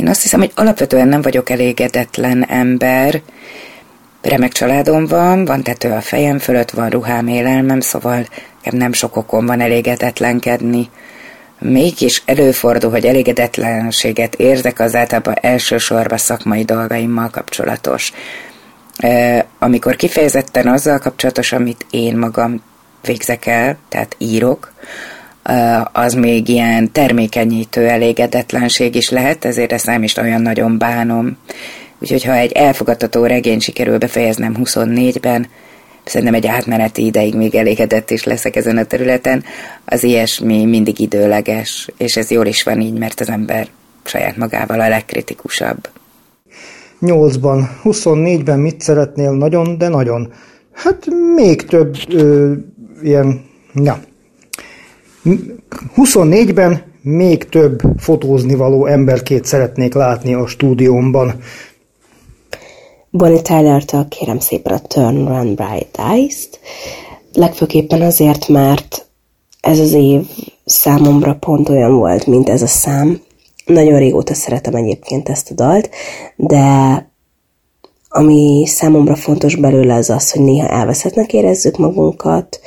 Én azt hiszem, hogy alapvetően nem vagyok elégedetlen ember. Remek családom van, van tető a fejem fölött, van ruhám, élelmem, szóval nem sok okom van elégedetlenkedni. Mégis előfordul, hogy elégedetlenséget érzek, az általában elsősorban szakmai dolgaimmal kapcsolatos. Amikor kifejezetten azzal kapcsolatos, amit én magam végzek el, tehát írok, az még ilyen termékenyítő elégedetlenség is lehet, ezért ezt nem is olyan nagyon bánom. Úgyhogy ha egy elfogadható regény sikerül befejeznem 24-ben, szerintem egy átmeneti ideig még elégedett is leszek ezen a területen, az ilyesmi mindig időleges, és ez jól is van így, mert az ember saját magával a legkritikusabb. 8-ban, 24-ben mit szeretnél nagyon, de nagyon? Hát még több ö, ilyen, ja. 24-ben még több fotózni való emberkét szeretnék látni a stúdiómban. Bonnie Tyler-től kérem szépen a Turn Run Bright Eyes-t, legfőképpen azért, mert ez az év számomra pont olyan volt, mint ez a szám. Nagyon régóta szeretem egyébként ezt a dalt, de ami számomra fontos belőle az az, hogy néha elveszettnek érezzük magunkat,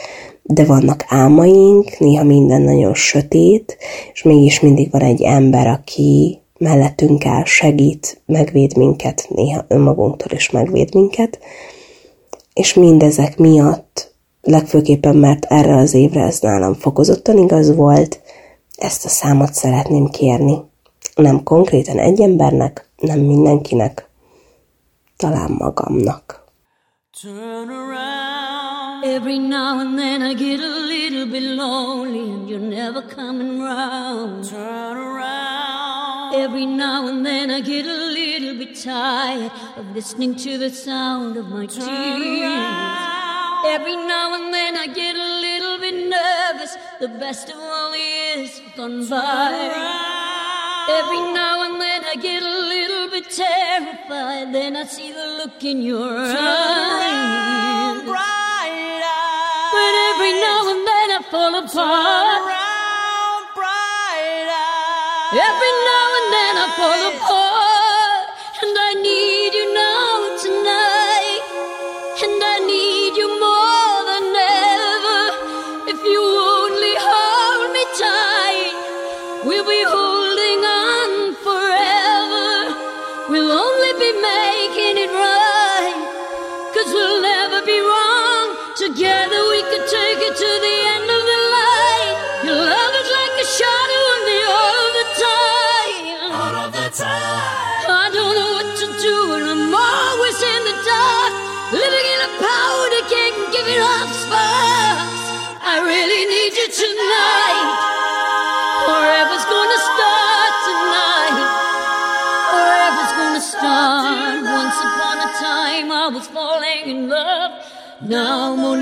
de vannak álmaink, néha minden nagyon sötét, és mégis mindig van egy ember, aki mellettünk áll, segít, megvéd minket, néha önmagunktól is megvéd minket, és mindezek miatt, legfőképpen mert erre az évre ez nálam fokozottan igaz volt, ezt a számot szeretném kérni. Nem konkrétan egy embernek, nem mindenkinek, talán magamnak. Turn. Every now and then I get a little bit lonely and you're never coming round. Turn around. Every now and then I get a little bit tired of listening to the sound of my Turn tears. Around. Every now and then I get a little bit nervous. The best of all the years gone Turn by. Around. Every now and then I get a little bit terrified. Then I see the look in your Turn eyes. bright fall apart. Turn around, bright eyes. Every now and then I fall apart.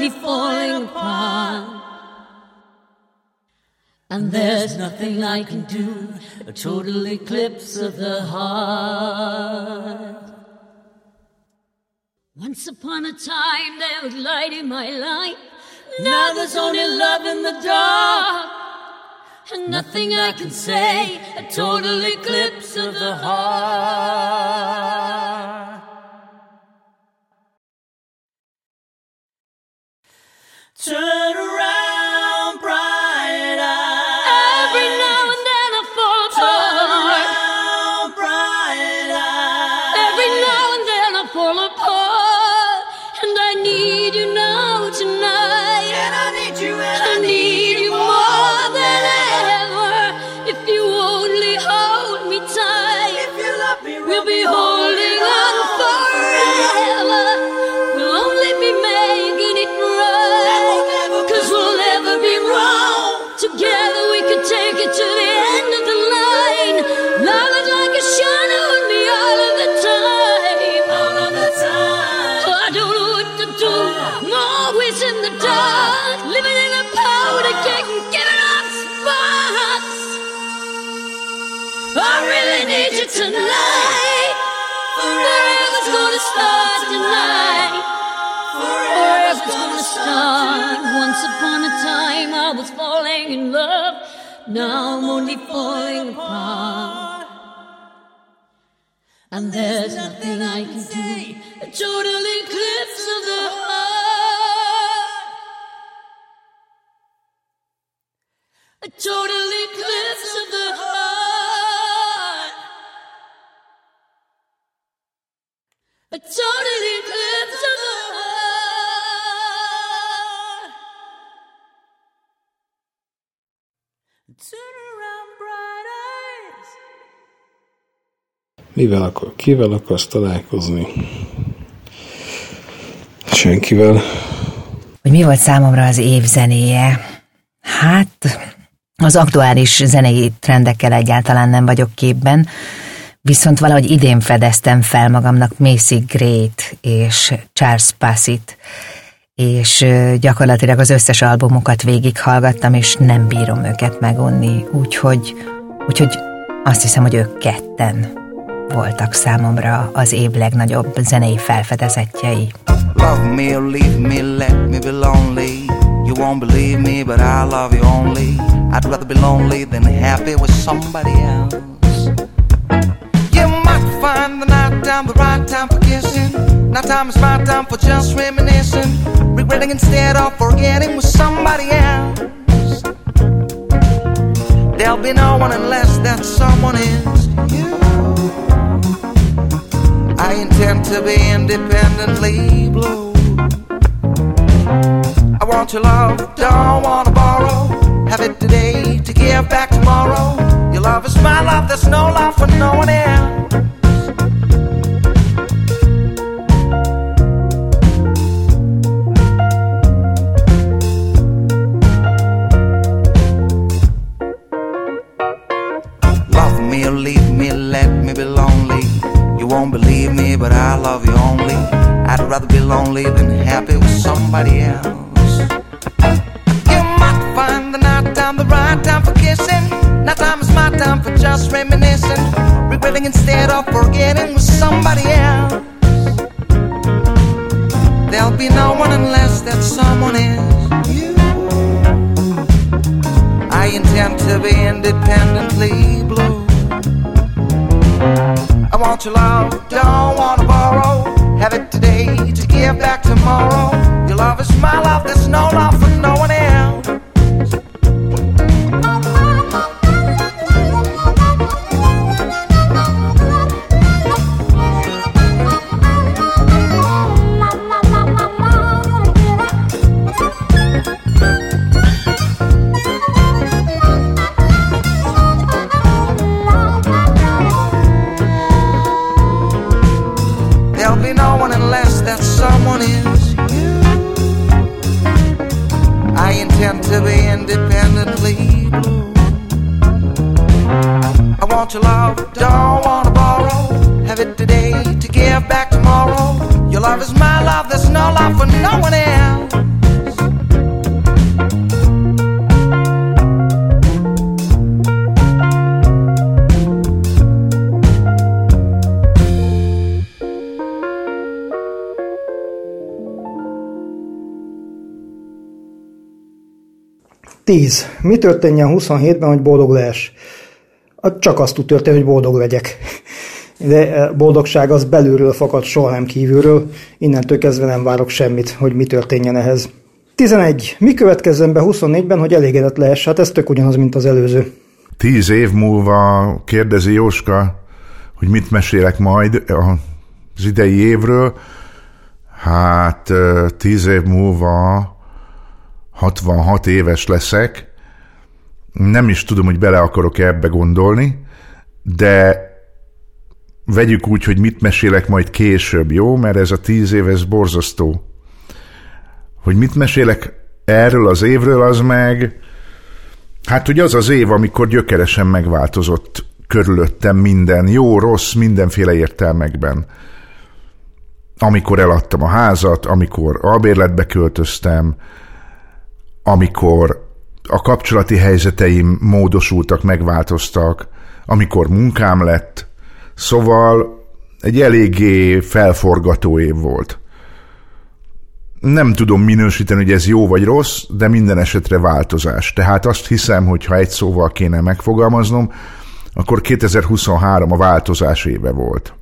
Falling apart. And there's nothing I can do, a total eclipse of the heart. Once upon a time there was light in my life. Now there's only love in the dark. And nothing I can say, a total eclipse of the heart. Turn around, in love. Now I'm only falling apart. And there's nothing I can do. A total eclipse of the heart. A total Mivel akar, kivel akarsz találkozni? Senkivel. hogy mi volt számomra az év zenéje. Hát, az aktuális zenei trendekkel egyáltalán nem vagyok képben, viszont valahogy idén fedeztem fel magamnak Macy Great és Charles Passit, és gyakorlatilag az összes albumukat végighallgattam, és nem bírom őket megunni, úgyhogy, úgyhogy azt hiszem, hogy ők ketten voltak számomra az év legnagyobb zenei felfedezettjei. Love me or leave me, let me be lonely. You won't believe me, but I love you only. I'd rather be lonely than happy with somebody else. You might find the night time the right time for kissing. Now time is my time for just reminiscing. Regretting instead of forgetting with somebody else. There'll be no one unless that someone is you. I intend to be independently blue. I want your love, don't wanna borrow. Have it today 10. Mi történjen 27-ben, hogy boldog lehess? Csak azt tud történni, hogy boldog legyek. De eh, boldogság az belülről fakad, soha nem kívülről. Innentől kezdve nem várok semmit, hogy mi történjen ehhez. 11. Mi következzen be 24-ben, hogy elégedett lehess? Hát ez tök ugyanaz, mint az előző. 10 év múlva kérdezi Jóska, hogy mit mesélek majd az idei évről. Hát eh, tíz év múlva 66 éves leszek. Nem is tudom, hogy bele akarok ebbe gondolni, de vegyük úgy, hogy mit mesélek majd később, jó? Mert ez a tíz év, ez borzasztó. Hogy mit mesélek erről az évről, az meg... Hát ugye az az év, amikor gyökeresen megváltozott körülöttem minden, jó, rossz, mindenféle értelmekben. Amikor eladtam a házat, amikor albérletbe költöztem, amikor a kapcsolati helyzeteim módosultak, megváltoztak, amikor munkám lett, szóval egy eléggé felforgató év volt. Nem tudom minősíteni, hogy ez jó vagy rossz, de minden esetre változás. Tehát azt hiszem, hogy ha egy szóval kéne megfogalmaznom, akkor 2023 a változás éve volt.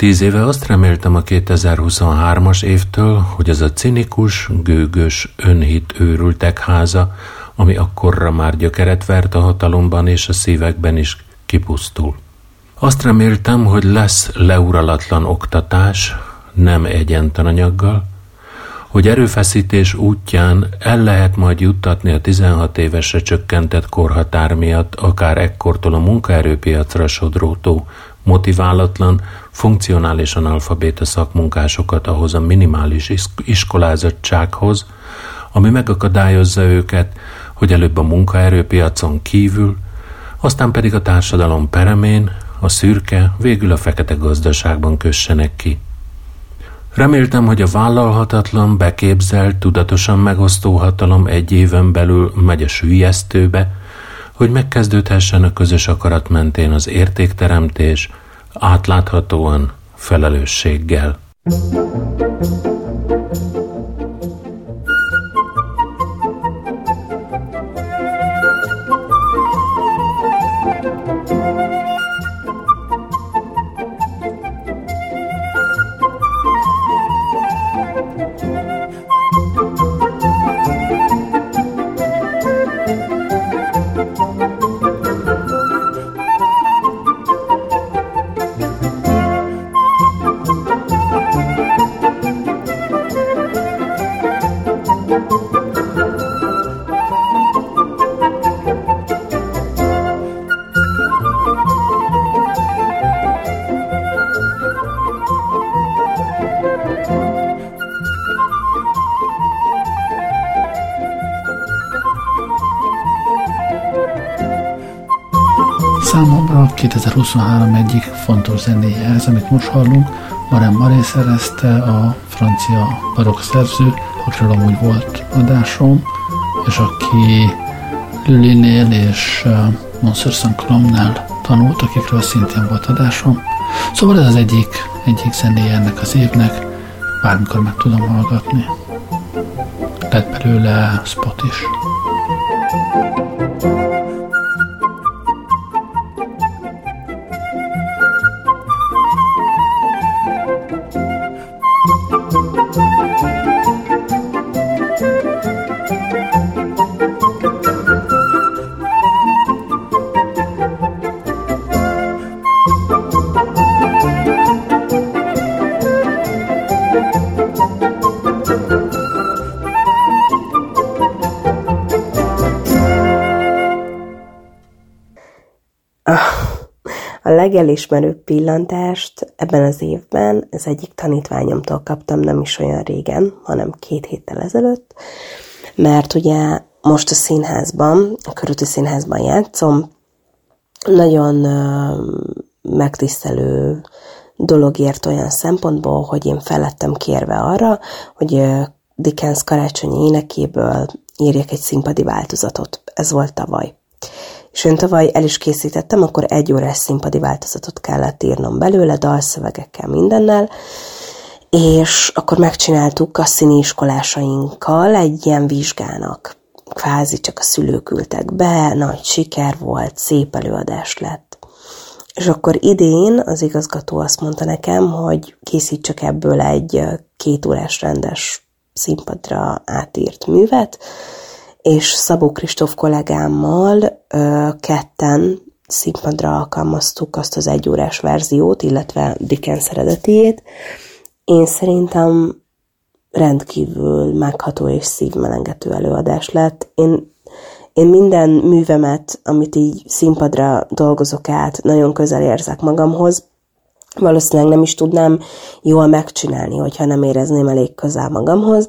Tíz éve azt reméltem a 2023-as évtől, hogy az a cinikus, gőgös, önhit őrültek háza, ami akkorra már gyökeret vert a hatalomban és a szívekben is kipusztul. Azt reméltem, hogy lesz leuralatlan oktatás, nem egyentananyaggal, hogy erőfeszítés útján el lehet majd juttatni a 16 évesre csökkentett korhatár miatt akár ekkortól a munkaerőpiacra sodrótó, motiválatlan, funkcionálisan alfabéta szakmunkásokat ahhoz a minimális is- iskolázottsághoz, ami megakadályozza őket, hogy előbb a munkaerőpiacon kívül, aztán pedig a társadalom peremén, a szürke, végül a fekete gazdaságban kössenek ki. Reméltem, hogy a vállalhatatlan, beképzelt, tudatosan megosztó hatalom egy éven belül megy a sűjesztőbe, hogy megkezdődhessen a közös akarat mentén az értékteremtés, átláthatóan, felelősséggel. Számomra 2023 egyik fontos zenéje ez, amit most hallunk. Maren Maré szerezte a francia barokk szerző, akiről amúgy volt adásom, és aki Lülinél és Monsieur Saint-Clomnál tanult, akikről szintén volt adásom. Szóval ez az egyik, egyik zenéje ennek az évnek, bármikor meg tudom hallgatni. Lett belőle spot is. A legelismerőbb pillantást ebben az évben az egyik tanítványomtól kaptam nem is olyan régen, hanem két héttel ezelőtt, mert ugye most a színházban, a körúti színházban játszom, nagyon megtisztelő dolog ért olyan szempontból, hogy én felettem kérve arra, hogy Dickens karácsonyi énekéből írjak egy színpadi változatot. Ez volt tavaly. És én tavaly el is készítettem, akkor egy órás színpadi változatot kellett írnom belőle, dalszövegekkel, mindennel, és akkor megcsináltuk a színiiskolásainkkal egy ilyen vizsgának. Kvázi csak a szülők ültek be, nagy siker volt, szép előadás lett. És akkor idén az igazgató azt mondta nekem, hogy készítsek ebből egy két órás rendes színpadra átírt művet, és Szabó Kristóf kollégámmal ö, ketten színpadra alkalmaztuk azt az egyórás verziót, illetve Dickens eredetiét. Én szerintem rendkívül megható és szívmelengető előadás lett. Én, én minden művemet, amit így színpadra dolgozok át, nagyon közel érzek magamhoz. Valószínűleg nem is tudnám jól megcsinálni, hogyha nem érezném elég közel magamhoz,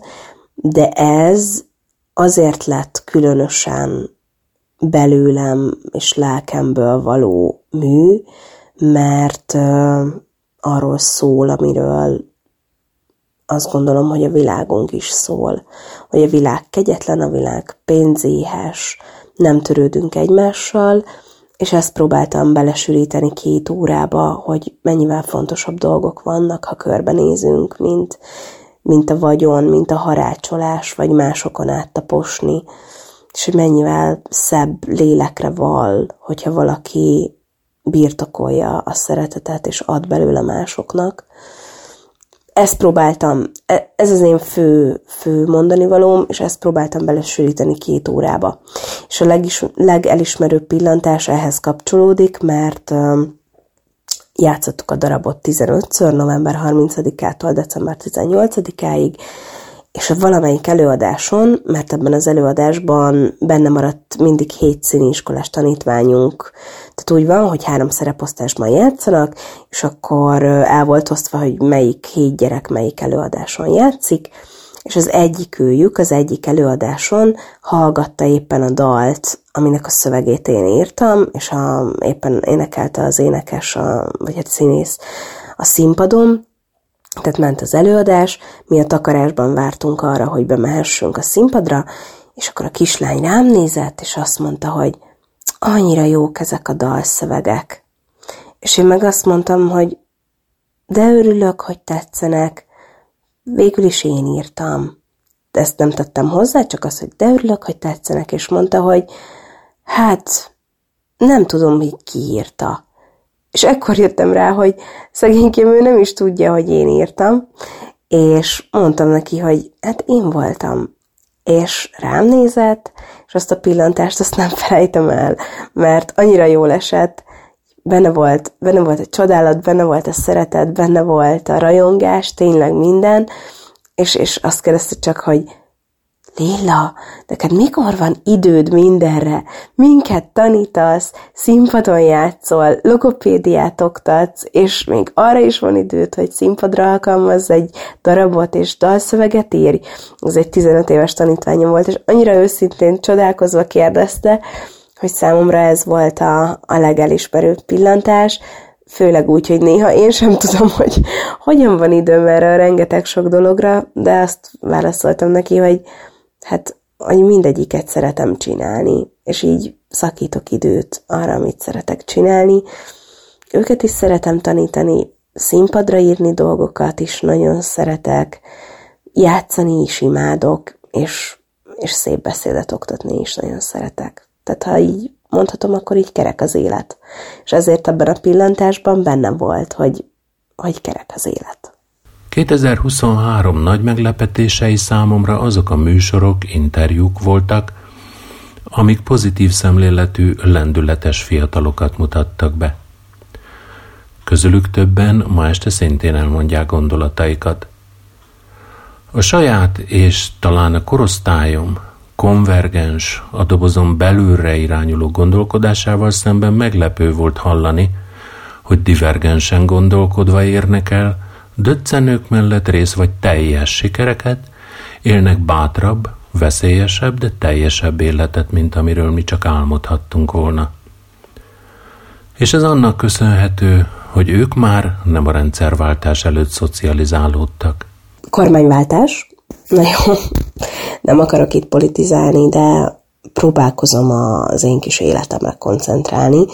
de ez azért lett különösen belőlem és lelkemből való mű, mert arról szól, amiről azt gondolom, hogy a világunk is szól. Hogy a világ kegyetlen, a világ pénzéhes, nem törődünk egymással, és ezt próbáltam belesűríteni két órába, hogy mennyivel fontosabb dolgok vannak, ha körbenézünk, mint, mint a vagyon, mint a harácsolás, vagy másokon áttaposni, és hogy mennyivel szebb lélekre val, hogyha valaki birtokolja a szeretetet, és ad belőle másoknak. Ezt próbáltam, e, ez az én fő, fő mondani valóm, és ezt próbáltam belesűríteni két órába. És a legis, legelismerőbb pillantás ehhez kapcsolódik, mert játszottuk a darabot 15-ször, november 30-ától december 18-áig, és a valamelyik előadáson, mert ebben az előadásban benne maradt mindig hét színiskolás tanítványunk, tehát úgy van, hogy három szereposztásban játszanak, és akkor el volt osztva, hogy melyik hét gyerek melyik előadáson játszik, és az egyik őjük az egyik előadáson hallgatta éppen a dalt, aminek a szövegét én írtam, és a, éppen énekelte az énekes, a, vagy hát színész a színpadon, tehát ment az előadás, mi a takarásban vártunk arra, hogy bemehessünk a színpadra, és akkor a kislány rám nézett, és azt mondta, hogy annyira jók ezek a dalszövegek. És én meg azt mondtam, hogy de örülök, hogy tetszenek, végül is én írtam. De ezt nem tettem hozzá, csak az, hogy de örülök, hogy tetszenek, és mondta, hogy hát nem tudom, hogy ki írta. És ekkor jöttem rá, hogy szegénykém ő nem is tudja, hogy én írtam, és mondtam neki, hogy hát én voltam. És rám nézett, és azt a pillantást azt nem felejtem el, mert annyira jól esett, benne volt, benne volt a csodálat, benne volt a szeretet, benne volt a rajongás, tényleg minden, és, és azt kérdezte csak, hogy Lilla, neked mikor van időd mindenre? Minket tanítasz, színpadon játszol, logopédiát oktatsz, és még arra is van időd, hogy színpadra alkalmazz egy darabot és dalszöveget írj. Ez egy 15 éves tanítványom volt, és annyira őszintén csodálkozva kérdezte, hogy számomra ez volt a, a legelismerőbb pillantás, főleg úgy, hogy néha én sem tudom, hogy hogyan van időm erre a rengeteg sok dologra, de azt válaszoltam neki, hogy hát hogy mindegyiket szeretem csinálni, és így szakítok időt arra, amit szeretek csinálni. Őket is szeretem tanítani, színpadra írni dolgokat is nagyon szeretek, játszani is imádok, és, és szép beszédet oktatni is nagyon szeretek. Tehát ha így mondhatom, akkor így kerek az élet. És ezért ebben a pillantásban benne volt, hogy, hogy kerek az élet. 2023 nagy meglepetései számomra azok a műsorok, interjúk voltak, amik pozitív szemléletű, lendületes fiatalokat mutattak be. Közülük többen ma este szintén elmondják gondolataikat. A saját és talán a korosztályom konvergens, a dobozon belülre irányuló gondolkodásával szemben meglepő volt hallani, hogy divergensen gondolkodva érnek el, döccenők mellett rész vagy teljes sikereket, élnek bátrabb, veszélyesebb, de teljesebb életet, mint amiről mi csak álmodhattunk volna. És ez annak köszönhető, hogy ők már nem a rendszerváltás előtt szocializálódtak. Kormányváltás? Na jó, nem akarok itt politizálni, de próbálkozom az én kis életemre koncentrálni.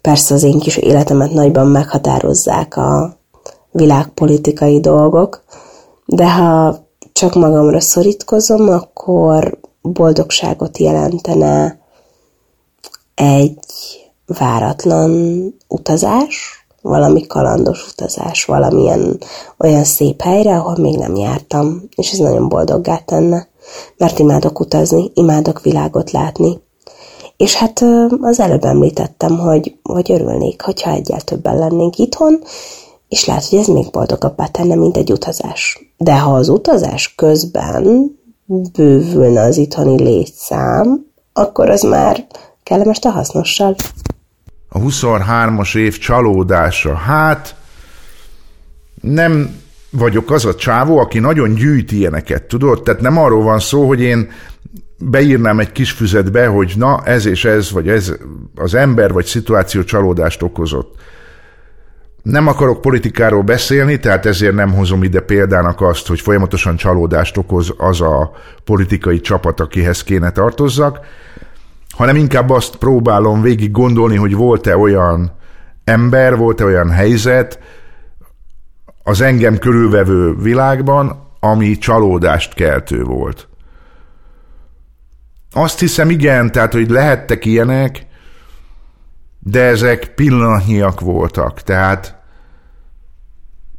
Persze az én kis életemet nagyban meghatározzák a világpolitikai dolgok, de ha csak magamra szorítkozom, akkor boldogságot jelentene egy váratlan utazás, valami kalandos utazás, valamilyen olyan szép helyre, ahol még nem jártam, és ez nagyon boldoggá tenne, mert imádok utazni, imádok világot látni. És hát az előbb említettem, hogy, hogy örülnék, hogyha egyel többen lennénk itthon, és lehet, hogy ez még boldogabbá tenne, mint egy utazás. De ha az utazás közben bővülne az itthoni létszám, akkor az már kellemes a hasznossal. A 23-as év csalódása. Hát nem vagyok az a csávó, aki nagyon gyűjt ilyeneket, tudod? Tehát nem arról van szó, hogy én beírnám egy kis füzetbe, hogy na ez és ez, vagy ez az ember vagy szituáció csalódást okozott. Nem akarok politikáról beszélni, tehát ezért nem hozom ide példának azt, hogy folyamatosan csalódást okoz az a politikai csapat, akihez kéne tartozzak, hanem inkább azt próbálom végig gondolni, hogy volt-e olyan ember, volt-e olyan helyzet az engem körülvevő világban, ami csalódást keltő volt. Azt hiszem, igen, tehát, hogy lehettek ilyenek, de ezek pillanatnyiak voltak. Tehát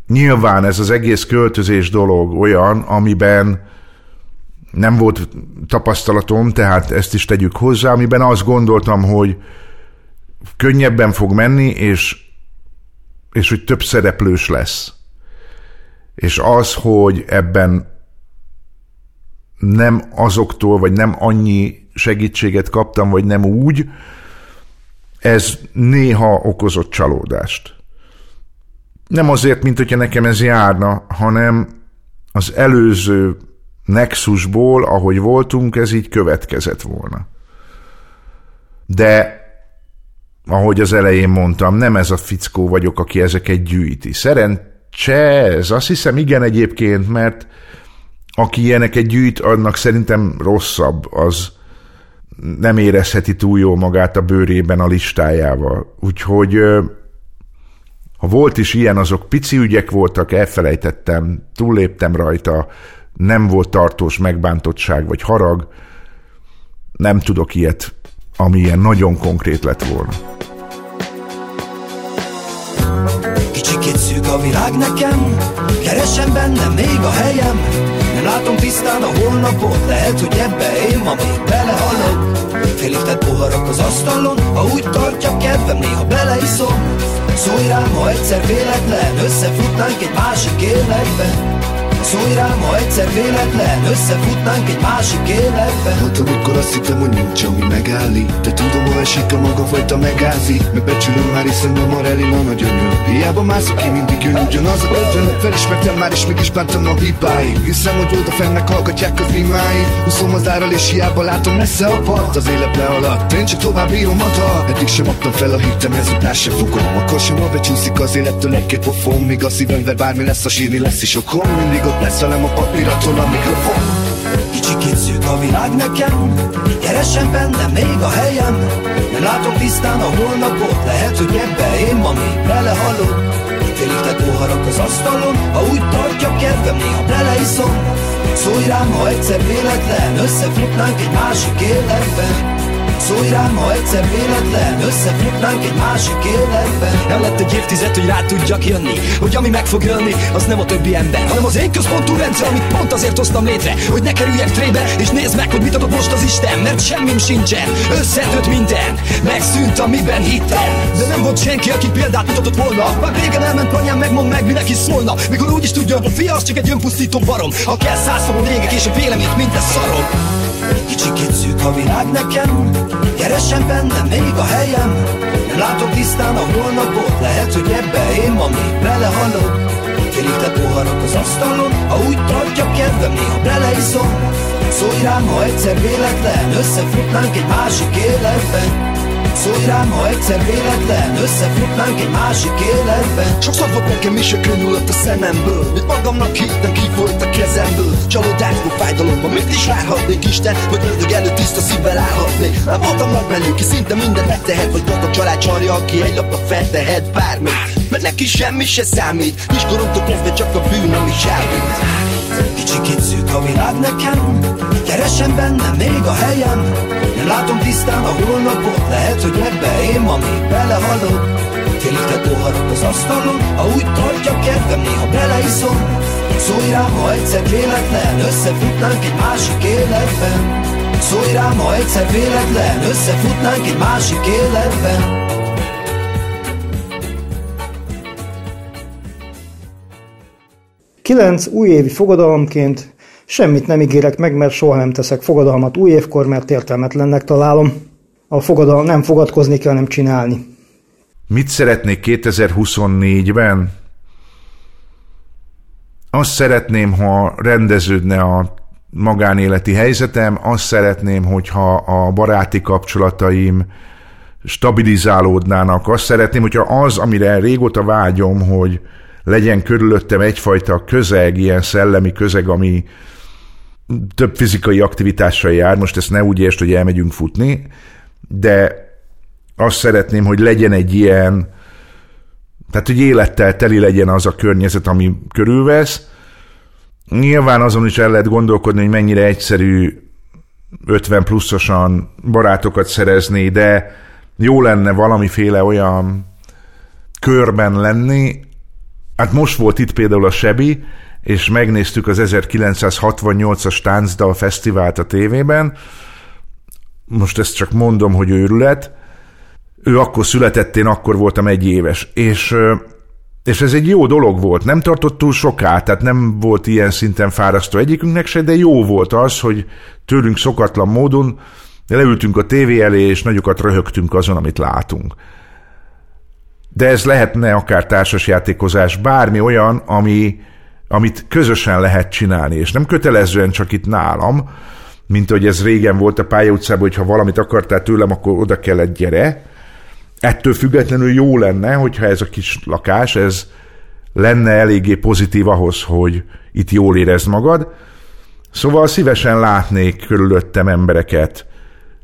nyilván ez az egész költözés dolog olyan, amiben nem volt tapasztalatom, tehát ezt is tegyük hozzá, amiben azt gondoltam, hogy könnyebben fog menni, és, és hogy több szereplős lesz. És az, hogy ebben nem azoktól, vagy nem annyi segítséget kaptam, vagy nem úgy, ez néha okozott csalódást. Nem azért, mint hogyha nekem ez járna, hanem az előző nexusból, ahogy voltunk, ez így következett volna. De, ahogy az elején mondtam, nem ez a fickó vagyok, aki ezeket gyűjti. Szerencse ez, azt hiszem igen egyébként, mert aki ilyeneket gyűjt, annak szerintem rosszabb, az nem érezheti túl jól magát a bőrében a listájával. Úgyhogy ha volt is ilyen, azok pici ügyek voltak, elfelejtettem, túlléptem rajta, nem volt tartós megbántottság vagy harag, nem tudok ilyet, ami ilyen nagyon konkrét lett volna. Kicsikét szűk a világ nekem, keresem bennem még a helyem, nem látom tisztán a holnapot, lehet, hogy ebbe én ma még belehallok. Félített poharak az asztalon, ha úgy tartja kedvem, néha beleiszom. Szólj rám, ha egyszer véletlen, összefutnánk egy másik életben. Szólj rám, ha egyszer véletlen Összefutnánk egy másik életbe. Hát amikor azt hittem, hogy nincs, ami megállít De tudom, hol esik a maga fajta megázi Megbecsülöm már, hiszen a relina nagy gyönyör Hiába mászok ki, mindig jön ugyanaz a ötön Felismertem már, és mégis bántam a hibáig Hiszem, hogy oda fennek hallgatják az imáig Húszom az árral, és hiába látom messze a part. Az élet lealadt, én csak tovább írom a dal Eddig sem adtam fel a hitem, ezután sem fogom. Akkor sem, becsúszik az élettől egy-két pofon. Míg a szívemben bármi lesz, a sírni lesz is okom Mindig ott leszelem a papíraton a mikrofon Kicsikét szűk a világ nekem. Keresem bennem még a helyem. Nem látom tisztán a holnapot. Lehet, hogy ebbe én ma még belehallok. Félített poharak az asztalon. Ha úgy tartja kedvem, néha beleiszom Szólj rám, ha egyszer véletlen. Összefutnánk egy másik életben Szólj rám, ha egyszer véletlen Összefutnánk egy másik életben. Nem lett egy évtized, hogy rá tudjak jönni Hogy ami meg fog jönni, az nem a többi ember Hanem az én központú rendszer, amit pont azért hoztam létre Hogy ne kerüljek trébe, és nézd meg, hogy mit adott most az Isten Mert semmim sincsen, összetört minden Megszűnt, amiben hittem De nem volt senki, aki példát mutatott volna. Már régen elment anyám, megmond meg, mi neki szólna. Mikor úgy is tudja, a fia az csak egy önpusztító barom. Száz fogom régek, és a véleményt minden szarom Kicsikét szűk a világ nekem Keresem bennem még a helyem. Nem látom tisztán a holnapot Lehet, hogy ebbe én ma még belehallok Félített poharak az asztalon Ha úgy tartja kedvem, néha beleiszom Szólj rám, ha egyszer véletlen Összefutnánk egy másik életben Szólj rám, ha egyszer véletlen? Összefutnánk egy másik életben? Sokszor volt nekem is a könyülött a szememből. Mit magamnak hittem, ki volt a kezemből? Csalódásból, fájdalomban mit is várhatnék Isten, hogy ördög előtt tiszta szívvel állhatnék? Nem voltam nagy menő, ki szinte mindent megtehet Vagy gazdag család csarja, aki egy lapra feltehet bármit. Mert neki semmi se számít Kiskoromtól kezdve csak a bűn, ami sármít Kicsikét szűk a világ nekem Keresem bennem még a helyem. Nem látom tisztán a holnapot Lehet, hogy ebbe én ma még belehallok Félített poharak az asztalon Ha úgy tartja kedvem, néha beleiszom Szólj rám, ha egyszer véletlen Összefutnánk egy másik életben. Szólj rám, ha egyszer véletlen Összefutnánk egy másik életben Kilenc újévi fogadalomként semmit nem ígérek meg, mert soha nem teszek fogadalmat új évkor, mert értelmetlennek találom. A fogadalom nem fogadkozni kell, nem csinálni. Mit szeretnék 2024-ben? Azt szeretném, ha rendeződne a magánéleti helyzetem, azt szeretném, hogyha a baráti kapcsolataim stabilizálódnának, azt szeretném, hogyha az, amire régóta vágyom, hogy legyen körülöttem egyfajta közeg, ilyen szellemi közeg, ami több fizikai aktivitással jár, most ezt ne úgy értsd, hogy elmegyünk futni, de azt szeretném, hogy legyen egy ilyen, tehát hogy élettel teli legyen az a környezet, ami körülvesz. Nyilván azon is el lehet gondolkodni, hogy mennyire egyszerű 50 pluszosan barátokat szerezni, de jó lenne valamiféle olyan körben lenni. Hát most volt itt például a Sebi, és megnéztük az 1968-as táncdal fesztivált a tévében. Most ezt csak mondom, hogy őrület. Ő akkor született, én akkor voltam egy éves. És, és ez egy jó dolog volt. Nem tartott túl soká, tehát nem volt ilyen szinten fárasztó egyikünknek se, de jó volt az, hogy tőlünk szokatlan módon leültünk a tévé elé, és nagyokat röhögtünk azon, amit látunk. De ez lehetne akár társasjátékozás, bármi olyan, ami, amit közösen lehet csinálni, és nem kötelezően csak itt nálam, mint hogy ez régen volt a pályautcában, hogy ha valamit akartál tőlem, akkor oda kellett gyere. Ettől függetlenül jó lenne, hogyha ez a kis lakás, ez lenne eléggé pozitív ahhoz, hogy itt jól érezd magad. Szóval szívesen látnék körülöttem embereket,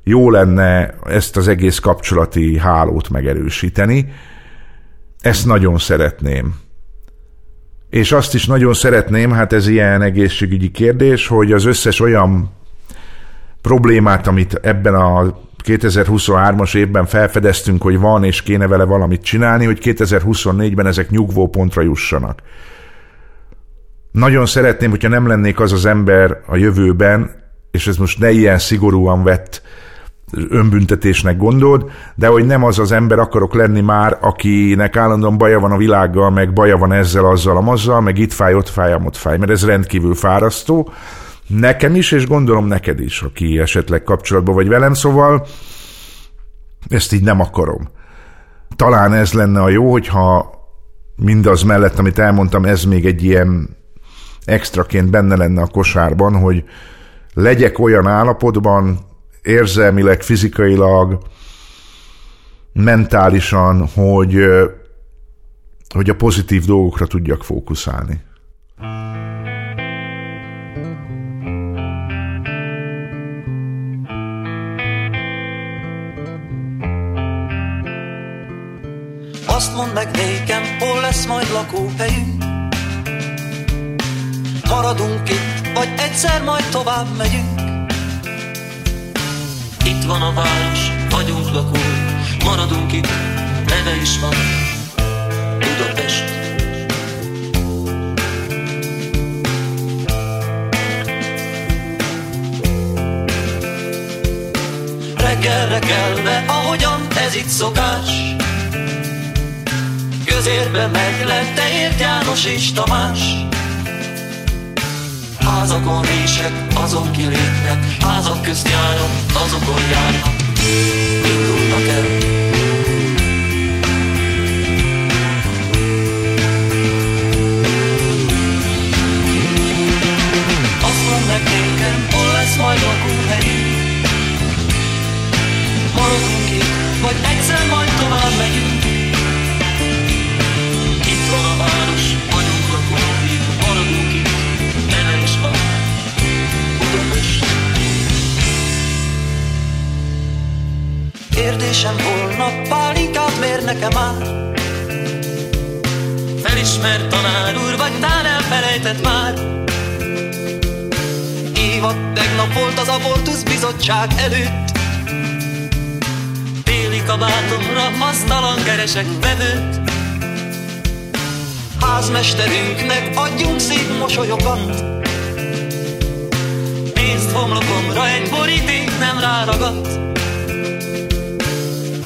jó lenne ezt az egész kapcsolati hálót megerősíteni. Ezt nagyon szeretném. És azt is nagyon szeretném, hát ez ilyen egészségügyi kérdés, hogy az összes olyan problémát, amit ebben a 2023-as évben felfedeztünk, hogy van és kéne vele valamit csinálni, hogy 2024-ben ezek nyugvó pontra jussanak. Nagyon szeretném, hogyha nem lennék az az ember a jövőben, és ez most ne ilyen szigorúan vett önbüntetésnek gondold, de hogy nem az az ember akarok lenni már, akinek állandóan baja van a világgal, meg baja van ezzel, azzal, amazzal, meg itt fáj, ott fáj, ott fáj, mert ez rendkívül fárasztó. Nekem is, és gondolom neked is, aki esetleg kapcsolatban vagy velem, szóval ezt így nem akarom. Talán ez lenne a jó, hogyha mindaz mellett, amit elmondtam, ez még egy ilyen extraként benne lenne a kosárban, hogy legyek olyan állapotban, érzelmileg, fizikailag, mentálisan, hogy, hogy a pozitív dolgokra tudjak fókuszálni. Azt mondd meg nékem, hol lesz majd lakóhelyünk Maradunk itt, vagy egyszer majd tovább megyünk Itt van a város, vagyunk lakói Maradunk itt, neve is van. Budapest. Reggelre kelve, ahogyan ez itt szokás. Közérbe megy le, te ért János és Tamás Házakon rések, azon kilépnek Házak közt járok, azokon járnak. Indulnak el. Nékem, hol lesz majd lakóhelyünk Maradunk itt, vagy egyszer majd tovább megyünk Kérdésem holnap pálinkát mér nekem át. Felismert tanár úr, vagy tán elfelejtett már. Évad tegnap volt az abortusz bizottság előtt. Téli kabátomra asztalan keresek vevőt. Házmesterünknek adjunk szép mosolyokat. Pénzt homlokomra egy boríték nem ráragadt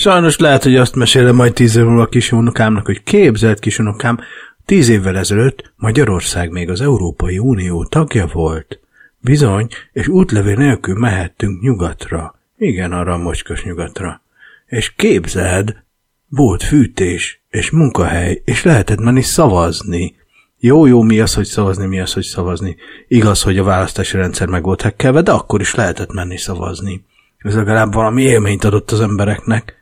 Sajnos lehet, hogy azt mesélem majd tíz év múlva a kisunokámnak, hogy képzelt kisunokám, tíz évvel ezelőtt Magyarország még az Európai Unió tagja volt. Bizony, és útlevél nélkül mehettünk nyugatra. Igen, arra a mocskos nyugatra. És képzeld, volt fűtés, és munkahely, és lehetett menni szavazni. Jó, jó, mi az, hogy szavazni, mi az, hogy szavazni. Igaz, hogy a választási rendszer meg volt hekkelve, de akkor is lehetett menni szavazni. Ez legalább valami élményt adott az embereknek.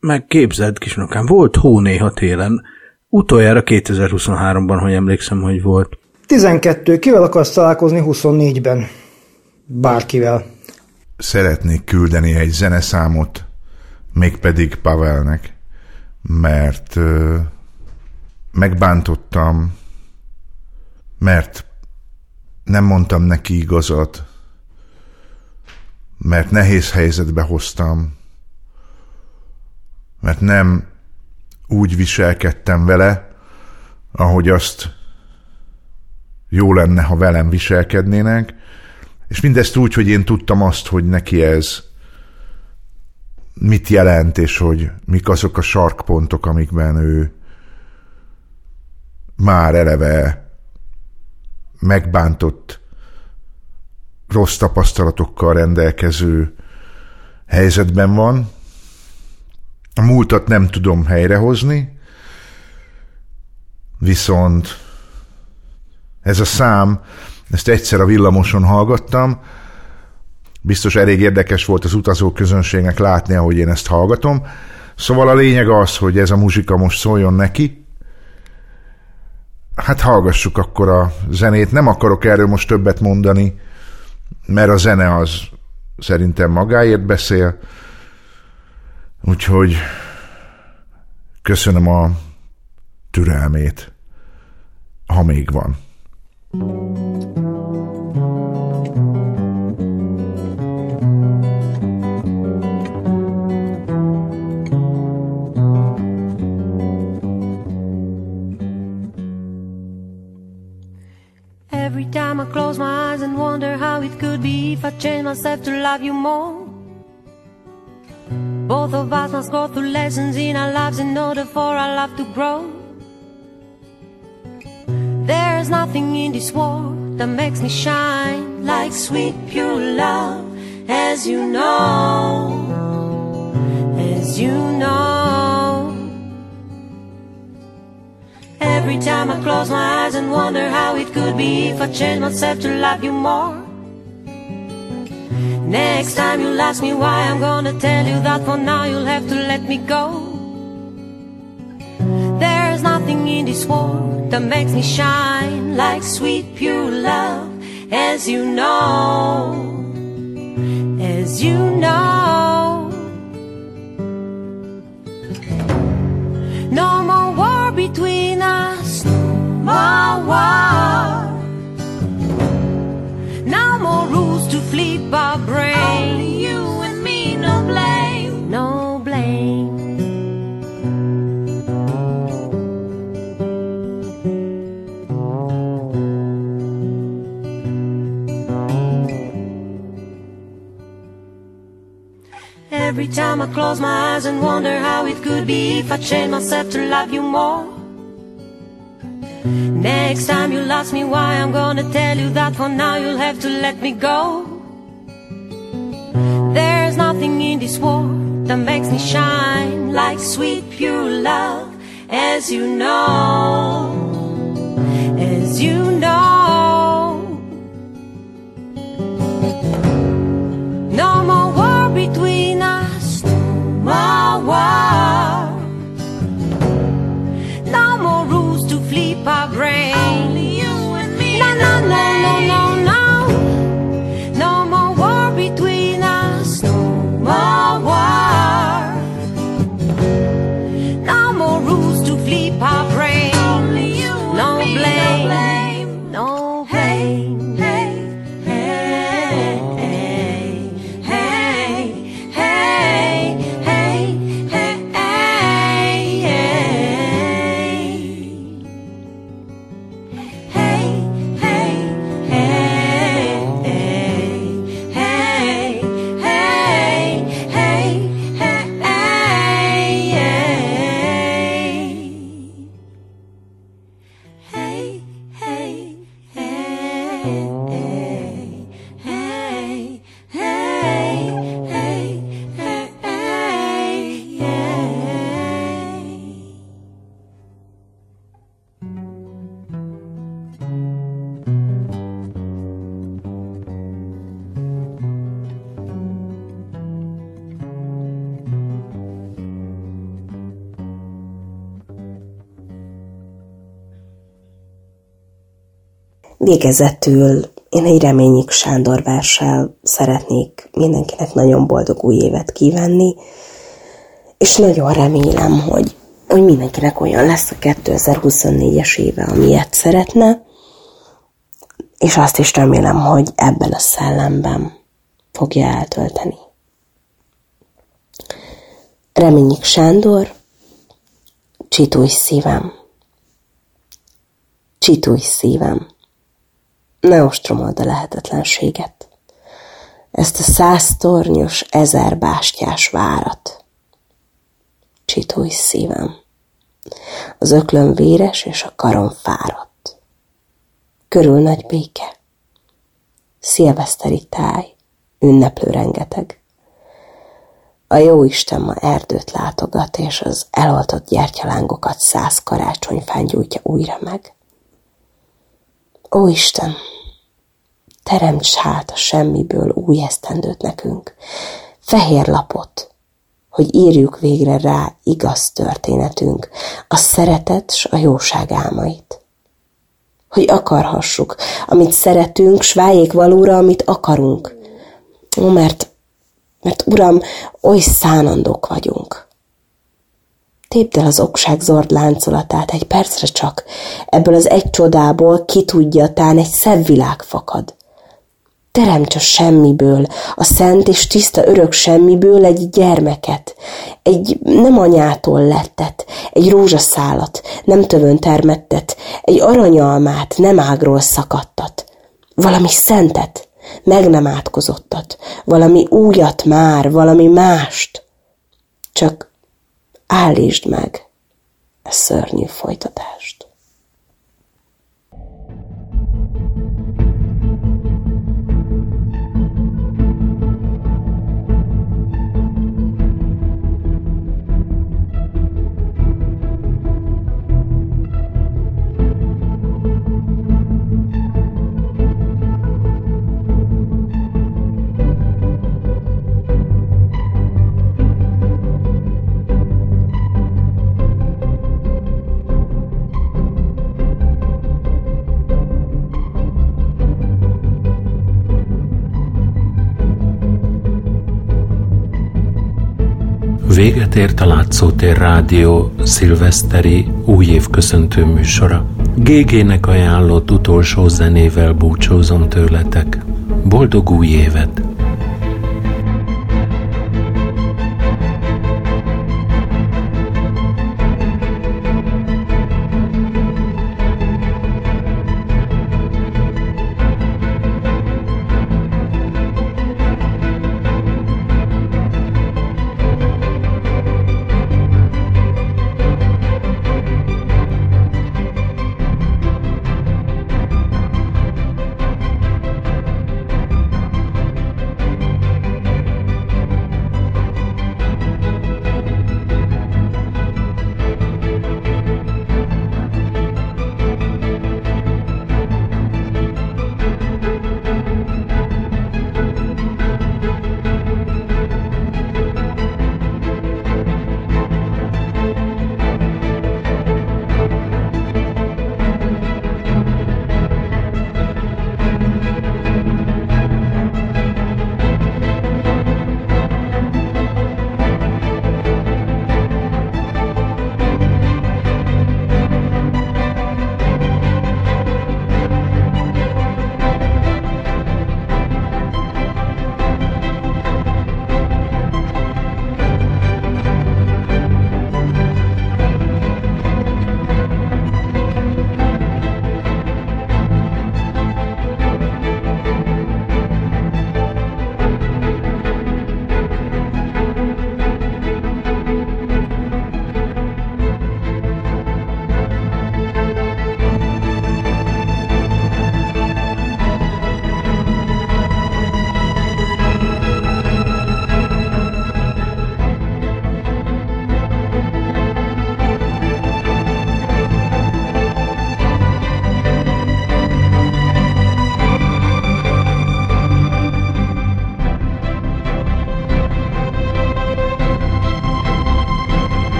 Meg képzeld, kisnokám, volt hó néha télen, utoljára 2023-ban, hogy emlékszem, hogy volt. 12. Kivel akarsz találkozni 24-ben? Bárkivel. Szeretnék küldeni egy zeneszámot, mégpedig Pavelnek, mert ö, megbántottam, mert nem mondtam neki igazat, mert nehéz helyzetbe hoztam, mert nem úgy viselkedtem vele, ahogy azt jó lenne, ha velem viselkednének, és mindezt úgy, hogy én tudtam azt, hogy neki ez mit jelent, és hogy mik azok a sarkpontok, amikben ő már eleve megbántott, rossz tapasztalatokkal rendelkező helyzetben van. A múltat nem tudom helyrehozni, viszont ez a szám, ezt egyszer a villamoson hallgattam, biztos elég érdekes volt az utazóközönségnek látni, ahogy én ezt hallgatom. Szóval a lényeg az, hogy ez a muzsika most szóljon neki. Hát hallgassuk akkor a zenét. Nem akarok erről most többet mondani, mert a zene az szerintem magáért beszél. Úgyhogy köszönöm a türelmét, ha még van. Every time I close my eyes and wonder how it could be if I change myself to love you more. Both of us must go through lessons in our lives in order for our love to grow. There's nothing in this world that makes me shine like sweet pure love, as you know, as you know. Every time I close my eyes and wonder how it could be if I change myself to love you more. Next time you'll ask me why, I'm gonna tell you that for now you'll have to let me go. There's nothing in this world that makes me shine like sweet pure love, as you know, as you know. Our brain. Only you and me, no blame, no blame. Every time I close my eyes and wonder how it could be if I change myself to love you more. Next time you'll ask me why, I'm gonna tell you that for now you'll have to let me go. In this world that makes me shine like sweet pure love, as you know, as you know. Végezetül én egy Reményik Sándor verssel szeretnék mindenkinek nagyon boldog új évet kívánni, és nagyon remélem, hogy, hogy mindenkinek olyan lesz a 2024-es éve, amilyet szeretne, és azt is remélem, hogy ebben a szellemben fogja eltölteni. Reményik Sándor, csitúj szívem. Csitúj szívem. Ne ostromold a lehetetlenséget. Ezt a száztornyos, ezer bástyás várat. Csitúj szívem. Az öklöm véres, és a karom fáradt. Körül nagy béke. Szilveszteri táj, ünneplő rengeteg. A jó Isten ma erdőt látogat, és az eloltott gyertyalángokat száz karácsonyfán gyújtja újra meg. Ó Isten, teremts hát a semmiből új esztendőt nekünk, fehér lapot, hogy írjuk végre rá igaz történetünk, a szeretet s a jóság álmait. Hogy akarhassuk, amit szeretünk, s váljék valóra, amit akarunk. Mert, mert Uram, oly szánandók vagyunk. Tépd el az okság zord láncolatát egy percre csak. Ebből az egy csodából ki tudja, tán egy szebb világ fakad. Teremts a semmiből, a szent és tiszta örök semmiből egy gyermeket, egy nem anyától lettet, egy rózsaszálat, nem tövön termettet, egy aranyalmát, nem ágról szakadtat, valami szentet, meg nem átkozottat, valami újat már, valami mást. Csak állítsd meg a szörnyű folytatást. Véget ért a Látszótér Rádió szilveszteri újév köszöntő műsora. GG-nek ajánlott utolsó zenével búcsózom tőletek. Boldog új évet!